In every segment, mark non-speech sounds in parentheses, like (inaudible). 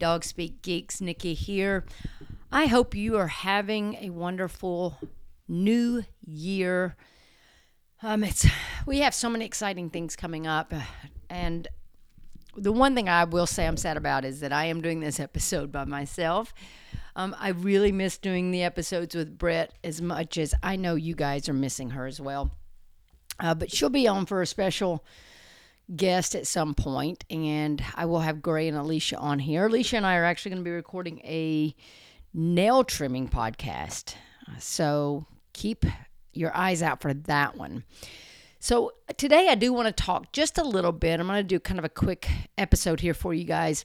Dog Speak Geeks, Nikki here. I hope you are having a wonderful new year. Um, it's we have so many exciting things coming up, and the one thing I will say I'm sad about is that I am doing this episode by myself. Um, I really miss doing the episodes with Brett as much as I know you guys are missing her as well. Uh, but she'll be on for a special guest at some point, and I will have Gray and Alicia on here. Alicia and I are actually going to be recording a nail trimming podcast. So keep your eyes out for that one. So today I do want to talk just a little bit. I'm going to do kind of a quick episode here for you guys,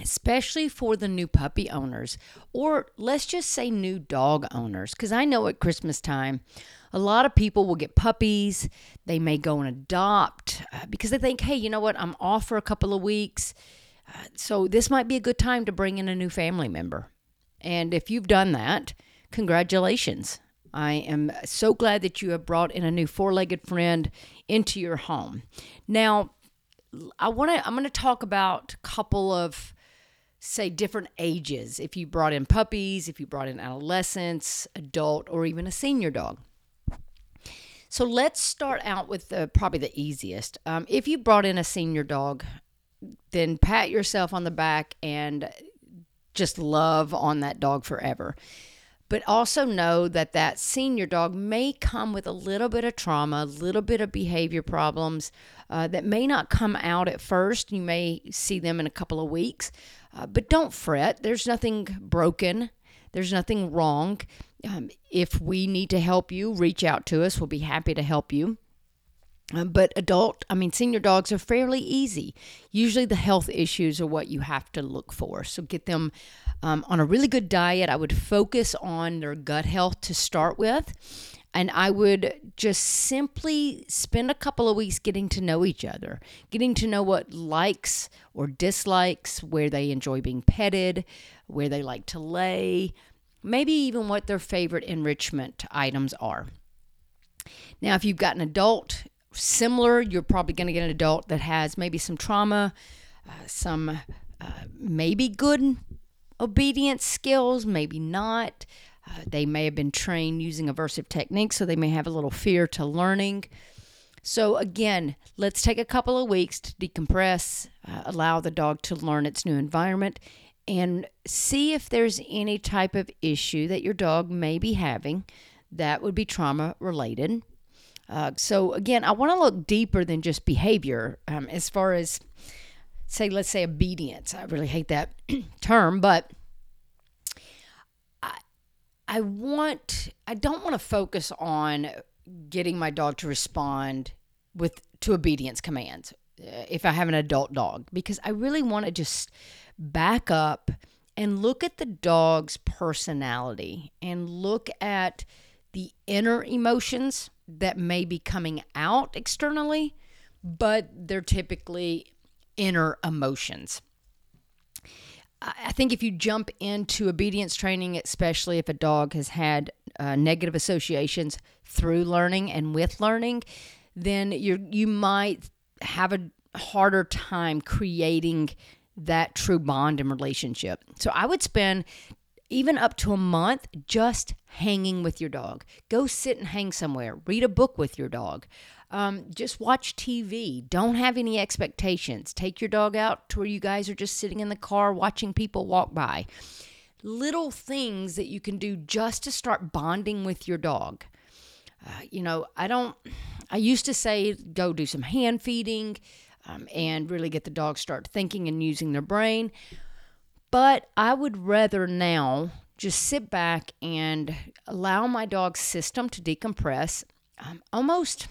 especially for the new puppy owners, or let's just say new dog owners, because I know at Christmas time, a lot of people will get puppies. They may go and adopt uh, because they think, hey, you know what? I'm off for a couple of weeks. Uh, so this might be a good time to bring in a new family member. And if you've done that, congratulations. I am so glad that you have brought in a new four-legged friend into your home. Now, I want to I'm going to talk about a couple of say different ages. If you brought in puppies, if you brought in adolescents, adult or even a senior dog. So let's start out with the probably the easiest. Um, if you brought in a senior dog, then pat yourself on the back and just love on that dog forever. But also know that that senior dog may come with a little bit of trauma, a little bit of behavior problems uh, that may not come out at first. You may see them in a couple of weeks, uh, but don't fret. There's nothing broken. There's nothing wrong. Um, if we need to help you, reach out to us. We'll be happy to help you. Um, but adult, I mean, senior dogs are fairly easy. Usually, the health issues are what you have to look for. So, get them um, on a really good diet. I would focus on their gut health to start with. And I would just simply spend a couple of weeks getting to know each other, getting to know what likes or dislikes, where they enjoy being petted, where they like to lay, maybe even what their favorite enrichment items are. Now, if you've got an adult similar, you're probably going to get an adult that has maybe some trauma, uh, some uh, maybe good obedience skills, maybe not. Uh, they may have been trained using aversive techniques, so they may have a little fear to learning. So, again, let's take a couple of weeks to decompress, uh, allow the dog to learn its new environment, and see if there's any type of issue that your dog may be having that would be trauma related. Uh, so, again, I want to look deeper than just behavior um, as far as, say, let's say obedience. I really hate that (clears throat) term, but I want, I don't want to focus on getting my dog to respond with to obedience commands uh, if I have an adult dog because I really want to just back up and look at the dog's personality and look at the inner emotions that may be coming out externally, but they're typically inner emotions. I think if you jump into obedience training, especially if a dog has had uh, negative associations through learning and with learning, then you you might have a harder time creating that true bond and relationship. So I would spend even up to a month just hanging with your dog. Go sit and hang somewhere. Read a book with your dog. Um, just watch TV. Don't have any expectations. Take your dog out to where you guys are just sitting in the car watching people walk by. Little things that you can do just to start bonding with your dog. Uh, you know, I don't, I used to say go do some hand feeding um, and really get the dog start thinking and using their brain. But I would rather now just sit back and allow my dog's system to decompress. Um, almost,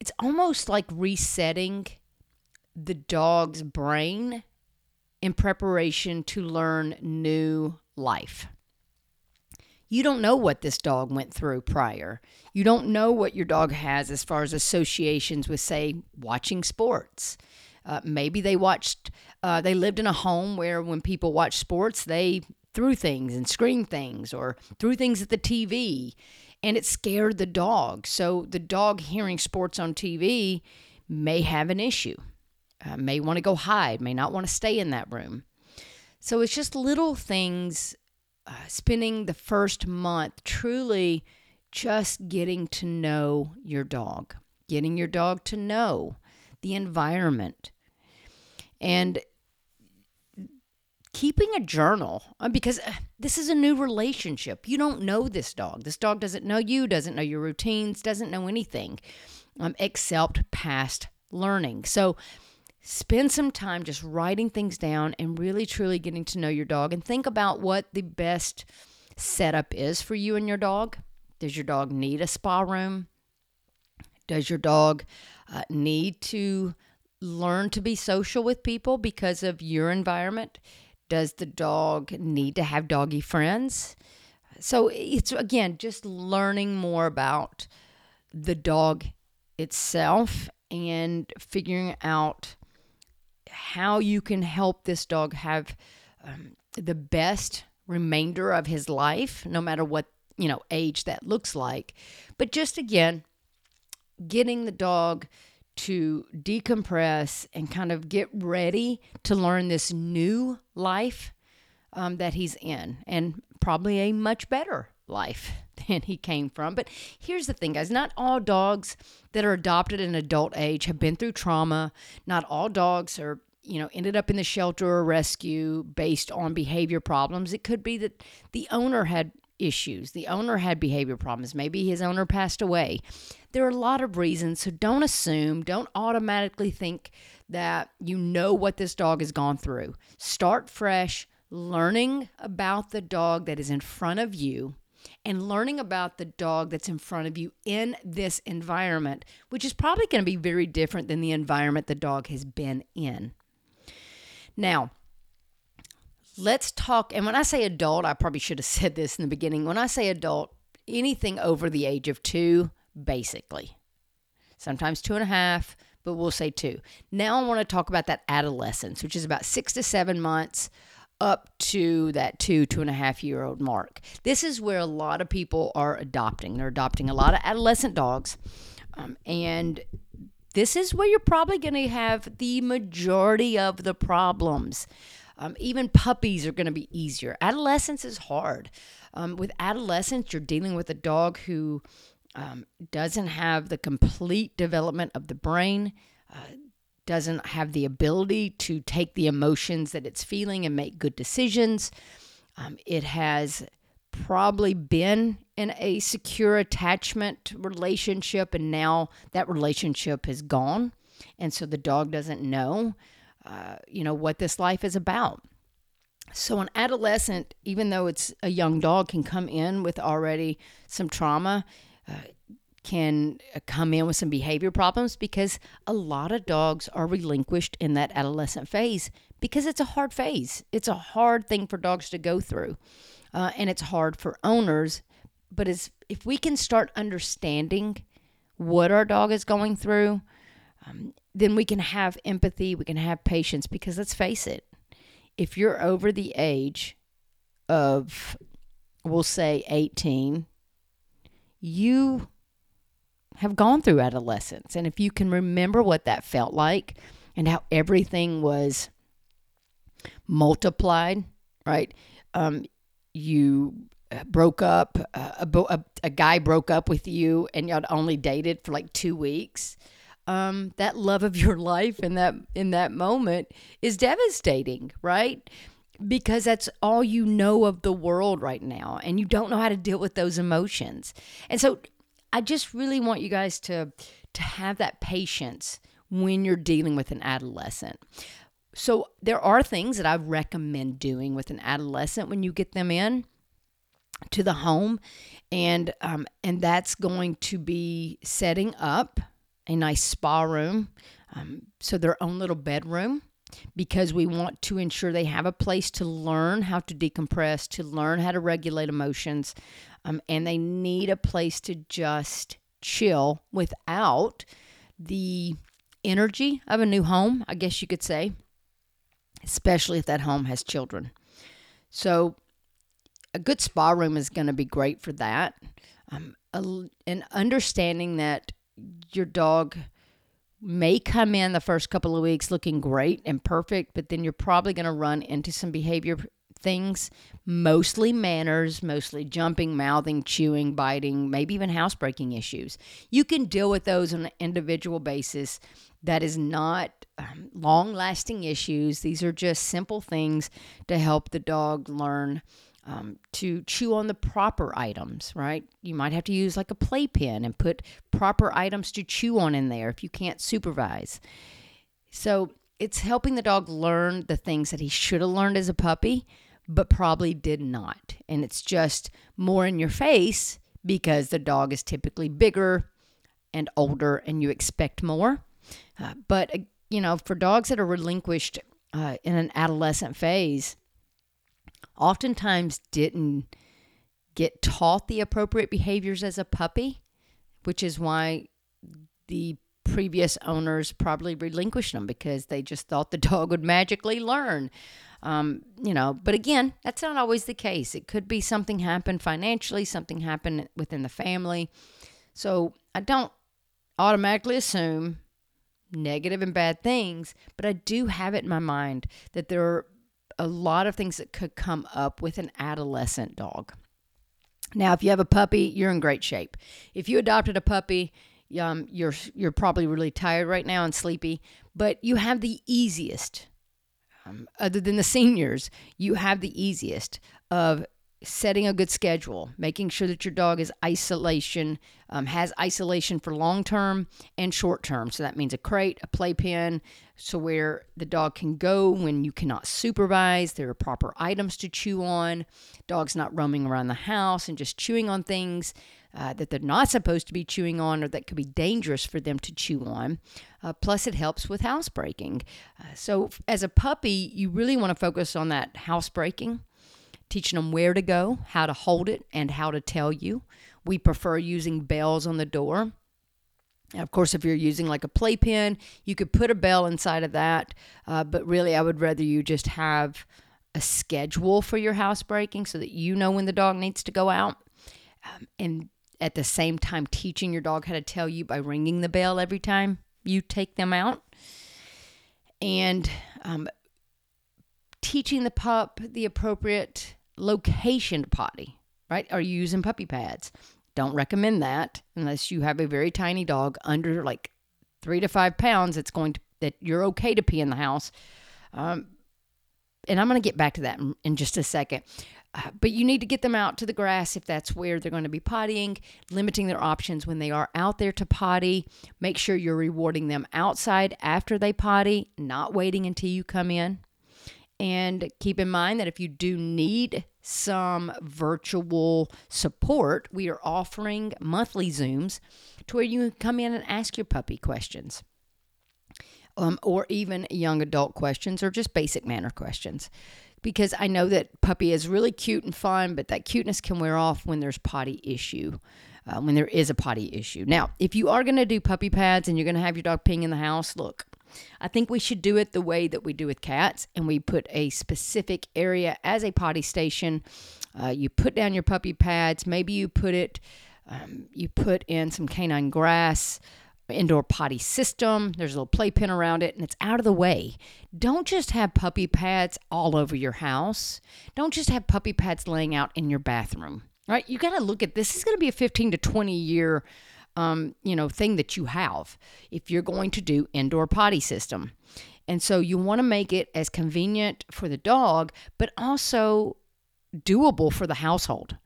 it's almost like resetting the dog's brain in preparation to learn new life. You don't know what this dog went through prior. You don't know what your dog has as far as associations with, say, watching sports. Uh, maybe they watched, uh, they lived in a home where when people watch sports, they threw things and screamed things or threw things at the TV and it scared the dog. So the dog hearing sports on TV may have an issue, uh, may want to go hide, may not want to stay in that room. So it's just little things, uh, spending the first month truly just getting to know your dog, getting your dog to know the environment, and keeping a journal uh, because uh, this is a new relationship. You don't know this dog. This dog doesn't know you, doesn't know your routines, doesn't know anything um, except past learning. So spend some time just writing things down and really truly getting to know your dog and think about what the best setup is for you and your dog. Does your dog need a spa room? Does your dog uh, need to learn to be social with people because of your environment? Does the dog need to have doggy friends? So it's again just learning more about the dog itself and figuring out how you can help this dog have um, the best remainder of his life, no matter what you know age that looks like. But just again, getting the dog to decompress and kind of get ready to learn this new life um, that he's in, and probably a much better life (laughs) than he came from. But here's the thing, guys not all dogs that are adopted in adult age have been through trauma. Not all dogs are you know, ended up in the shelter or rescue based on behavior problems. It could be that the owner had issues. The owner had behavior problems. Maybe his owner passed away. There are a lot of reasons, so don't assume, don't automatically think that you know what this dog has gone through. Start fresh, learning about the dog that is in front of you and learning about the dog that's in front of you in this environment, which is probably going to be very different than the environment the dog has been in. Now, let's talk. And when I say adult, I probably should have (laughs) said this in the beginning. When I say adult, anything over the age of two, basically. Sometimes two and a half, but we'll say two. Now I want to talk about that adolescence, which is about six to seven months up to that two, two and a half year old mark. This is where a lot of people are adopting. They're adopting a lot of adolescent dogs. Um, and this is where you're probably going to have the majority of the problems. Um, even puppies are going to be easier. Adolescence is hard. Um, with adolescence, you're dealing with a dog who um, doesn't have the complete development of the brain, uh, doesn't have the ability to take the emotions that it's feeling and make good decisions. Um, it has probably been in a secure attachment relationship, and now that relationship is gone. And so the dog doesn't know uh, you know, what this life is about. So, an adolescent, even though it's a young dog, can come in with already some trauma. Uh, can uh, come in with some behavior problems because a lot of dogs are relinquished in that adolescent phase because it's a hard phase. It's a hard thing for dogs to go through, uh, and it's hard for owners. But as, if we can start understanding what our dog is going through, um, then we can have empathy, we can have patience because let's face it, if you're over the age of, we'll say 18, you have gone through adolescence. And if you can remember what that felt like and how everything was multiplied, right? Um, you uh, broke up, uh, a, a, a, guy broke up with you, and y'all only dated for like two weeks. Um, that love of your (laughs) life in that in that moment is devastating, right? Because that's all you know of the world right now, and you don't know how to deal with those emotions. And so, I just really want you guys to to have that patience when you're dealing with an adolescent. So there are things that I recommend doing with an adolescent when you get them in to the home, and um, and that's going to be setting up a nice spa room, um, so their own little bedroom because we want to ensure they have a place to learn how to decompress, to learn how to regulate emotions, um, and they need a place to just chill without the energy of a new home, I guess you could say, especially if that home has children. So, a good spa room is going to be great for that. Um, and understanding that your dog may come in the first couple of weeks looking great and perfect, but then you're probably going to run into some behavior things, mostly manners, mostly jumping, mouthing, chewing, biting, maybe even housebreaking issues. You can deal with those on an individual basis. That is not um, long lasting issues. These are just simple things to help the dog learn um, to chew on the proper items, right? You might have to use like a playpen and put proper items to chew on in there if you can't supervise. So it's helping the dog learn the things that he should have learned as a puppy but probably did not. And it's just more in your face because the dog is typically bigger and older and you expect more. Uh, but, uh, you know, for dogs that are relinquished uh, in an adolescent phase, oftentimes didn't get taught the appropriate behaviors as a puppy, which is why the previous owners probably relinquished them because they just thought the (laughs) dog would magically learn. Um, you know, but again, that's not always the case. It could be something happened financially, something happened within the family. So I don't automatically assume negative and bad things, but I do have it in my mind that there are a lot of things that could come up with an adolescent dog. Now, if you have a puppy, you're in great shape. If you adopted a puppy, um, you're you're probably really tired right now and sleepy, but you have the easiest um, other than the seniors, you have the easiest of setting a good schedule, making sure that your dog is isolation, um, has isolation for long term and short term. So that means a crate, a playpen, so where the dog can go when you cannot supervise. There are proper items to chew on. Dog's not roaming around the house and just chewing on things uh, that they're not supposed to be chewing on or that could be dangerous for them to chew on. Uh, plus, it helps with housebreaking. Uh, so, as a puppy, you really want to focus on that housebreaking, teaching them where to go, how to hold it, and how to tell you. We prefer using bells on the door. Of course, if you're using like a playpen, you could put a bell inside of that. Uh, but really, I would rather you just have a schedule for your housebreaking so that you know when the dog needs to go out. Um, and at the same time, teaching your dog how to tell you by ringing the bell every time you take them out. And um, teaching the pup the appropriate location to potty, right? Are you using puppy pads? Don't recommend that unless you have a very tiny dog under like three to five pounds. It's going to that you're okay to pee in the house. Um, and I'm going to get back to that in, in just a second. Uh, but you need to get them out to the grass if that's where they're going to be pottying, limiting their options when they are out there to potty. Make sure you're rewarding them outside after they potty, not waiting until you come in. And keep in mind that if you do need some virtual support. We are offering monthly Zooms to where you can come in and ask your puppy questions. Um, or even young adult questions or just basic manner questions. Because I know that puppy is really cute and fun, but that cuteness can wear off when there's potty issue, uh, when there is a potty issue. Now, if you are going to do puppy pads and you're going to have your dog peeing in the house, look, I think we should do it the way that we do with cats, and we put a specific area as a potty station. Uh, you put down your puppy pads. Maybe you put it, um, you put in some canine grass, indoor potty system. There's a little playpen around it, and it's out of the way. Don't just have puppy pads all over your house. Don't just have puppy pads laying out in your bathroom. Right? You got to look at this. This is going to be a 15 to 20 year um, you know, thing that you have if you're going to do indoor potty system. And so you want to make it as convenient for the dog, but also doable for the household.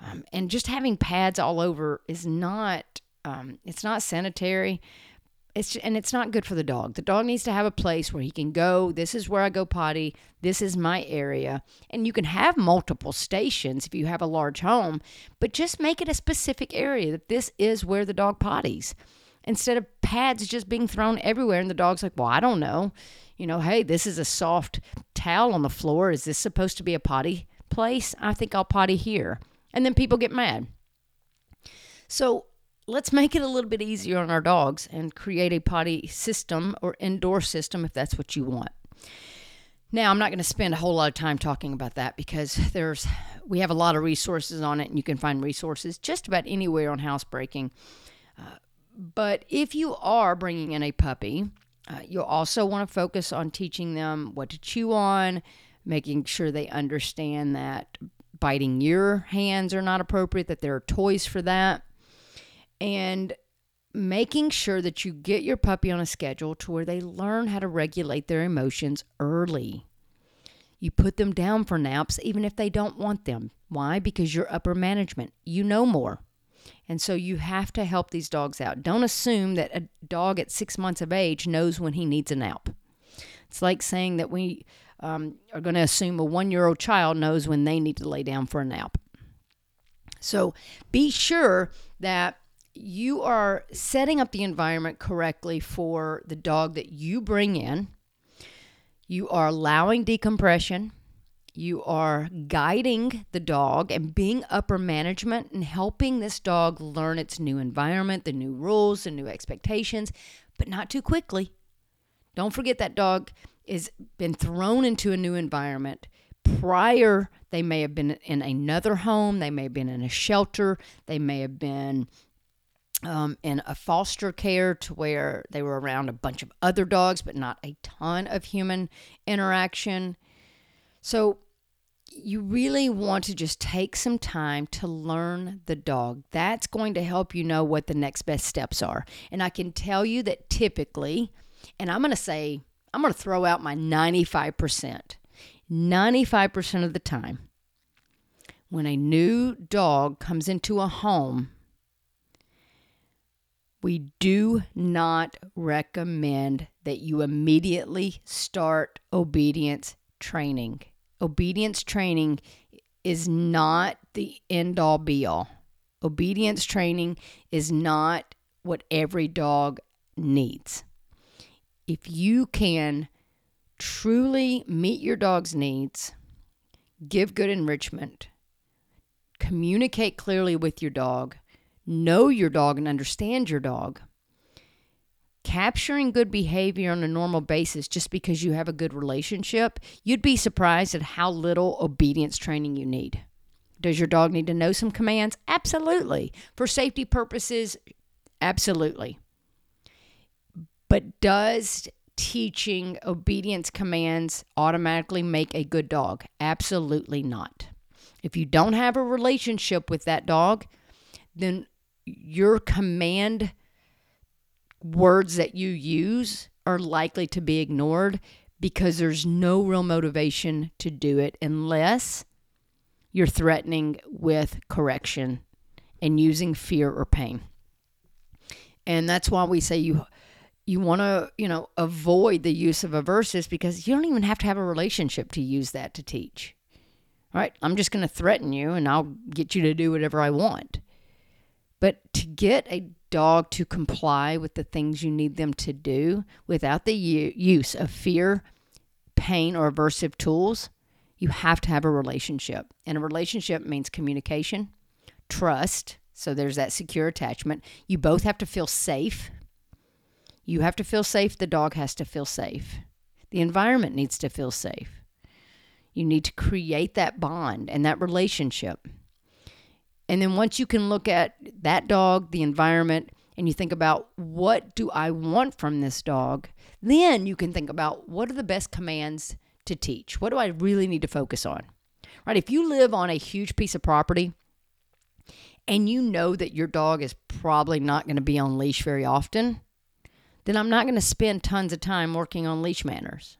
Um, and just having pads all over is not um, it's not sanitary it's and it's not good for the dog. The dog needs to have a place where he can go. This is where I go potty. This is my area. And you can have multiple stations if you have a large home, but just make it a specific area that this is where the dog potties. Instead of pads just being thrown everywhere and the dog's like, "Well, I don't know." You know, "Hey, this is a soft towel on the floor. Is this supposed to be a potty place? I think I'll potty here." And then people get mad. So, let's make it a little bit easier on our dogs and create a potty system or indoor system if that's what you want. Now, I'm not going to spend a whole lot of time talking about that because there's we have a lot of resources on it and you can find resources just about anywhere on housebreaking. Uh, but if you are bringing in a puppy, uh, you'll also want to focus on teaching them what to chew on, making sure they understand that biting your hands are not appropriate, that there are toys for that and making sure that you get your puppy on a schedule to where they learn how to regulate their emotions early. You put them down for naps even if they don't want them. Why? Because you're upper management. You know more. And so you have to help these dogs out. Don't assume that a dog at six months of age knows when he needs a nap. It's like saying that we um, are going to assume a one year old child knows when they need to lay down for a nap. So be sure that you are setting up the environment correctly for the dog that you bring in. You are allowing decompression. You are guiding the dog and being upper management and helping this dog learn its new environment, the new rules, the new expectations, but not too quickly. Don't forget that dog is been thrown into a new environment. Prior, they may have been in another home, they may have been in a shelter, they may have been um, in a foster care to where they were around a bunch of other dogs, but not a ton of human interaction. So, you really want to just take some time to learn the dog. That's going to help you know what the next best steps are. And I can tell you that typically, and I'm going to say, I'm going to throw out my 95%. 95% of the time, when a new dog comes into a home, we do not recommend that you immediately start obedience training. Obedience training is not the end all be all. Obedience training is not what every dog needs. If you can truly meet your dog's needs, give good enrichment, communicate clearly with your dog, know your dog and understand your dog. Capturing good behavior on a normal basis just because you have a good relationship, you'd be surprised at how little obedience training you need. Does your dog need to know some commands? Absolutely. For safety purposes, absolutely. But does teaching obedience commands automatically make a good dog? Absolutely not. If you don't have a relationship with that dog, then your command words that you use are likely to be ignored because there's no real motivation to do it unless you're threatening with correction and using fear or pain. And that's why we say you you want to, you know, avoid the use of aversives because you don't even have to have a relationship to use that to teach. right? I'm just going to threaten you and I'll get you to do whatever I want. But to get a dog to comply with the things you need them to do without the use of fear, pain, or aversive tools, you have to have a relationship. And a relationship means communication, trust. So there's that secure attachment. You both have to feel safe. You have to feel safe. The dog has to feel safe. The environment needs to feel safe. You need to create that bond and that relationship. And then once you can look at that dog, the environment, and you think about what do I want from this dog, then you can think about what are the best commands to teach? What do I really need to focus on? Right? If you live on a huge piece of property and you know that your dog is probably not going to be on leash very often, then I'm not going to spend tons of time working on leash manners.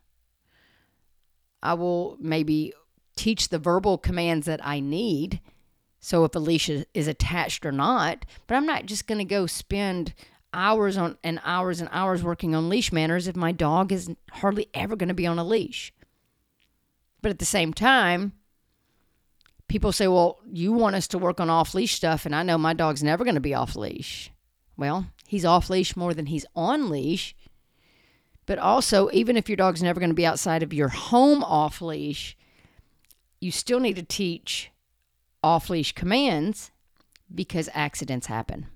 I will maybe teach the verbal commands that I need so if a leash is, attached or not. But I'm not just going to go spend hours on and hours and hours working on leash manners if my dog is hardly ever going to be on a leash. But at the same time, people say, "Well, you want us to work on off leash stuff and I know my dog's never going to be off leash." Well, he's off leash more than he's on leash. But also, even if your dog's never going to be outside of your home off leash, you still need to teach off leash commands because accidents happen.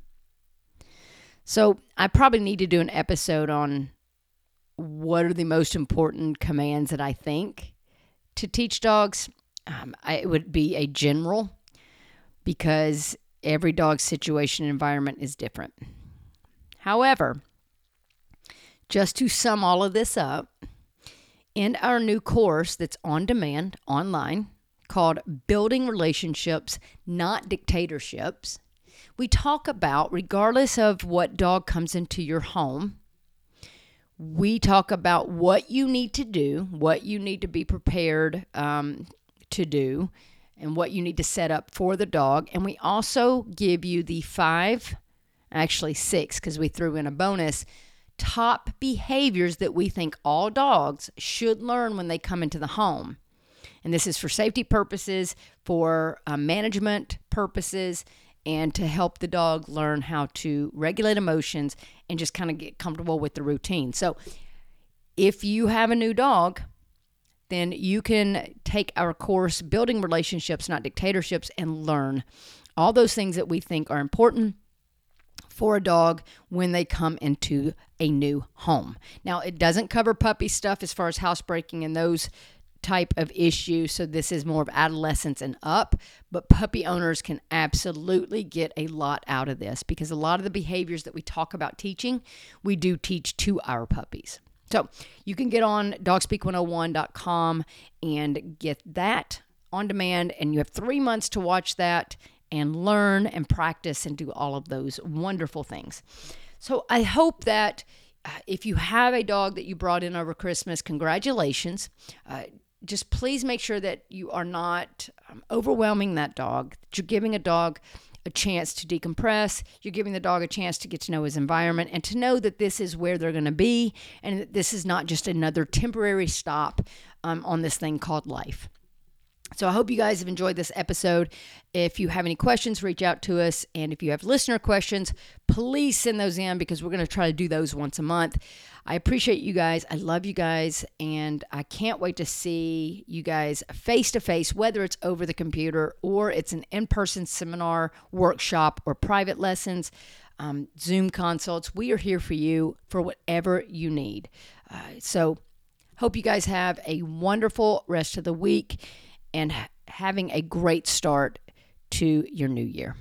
So, I probably need to do an episode on what are the most important commands that I think to teach dogs. Um, I, it would be a general because every dog's situation and environment is different. However, just to sum all of this up, in our new course that's on demand online, called Building Relationships, Not Dictatorships. We talk about, regardless of what dog comes into your home, we talk about what you need to do, what you need to be prepared um, to do, and what you need to set up for the dog. And we also give you the five, actually six, because we threw in a bonus top behaviors that we think all dogs should learn when they come into the home. And this is for safety purposes, for uh, management purposes, and to help the dog learn how to regulate emotions and just kind of get comfortable with the routine. So, if you have a new dog, then you can take our course, Building Relationships, Not Dictatorships, and learn all those things that we think are important for a dog when they come into a new home. Now, it doesn't cover puppy stuff as far as housebreaking and those type of issue. So this is more of adolescence and up. But puppy owners can absolutely get a lot out of this because a lot of the behaviors that we talk about teaching, we do teach to our puppies. So you can get on dogspeak101.com and get that on demand. And you have three months to watch that and learn and practice and do all of those wonderful things. So I hope that. Uh, if you have a dog that you brought in over Christmas, congratulations. Uh, just please make sure that you are not um, overwhelming that dog. That you're giving a dog a chance to decompress. You're giving the dog a chance to get to know his environment and to know that this is where they're going to be and that this is not just another temporary stop um, on this thing called life. So I hope you guys have enjoyed this episode. If you have any questions, reach out to us. And if you have listener questions, please send those in because we're going to try to do those once a month. I appreciate you guys. I love you guys. And I can't wait to see you guys face to face, whether it's over the computer or it's an in person seminar, workshop, or private lessons, um, Zoom consults. We are here for you for whatever you need. Uh, so, hope you guys have a wonderful rest of the week and having a great start to your new year.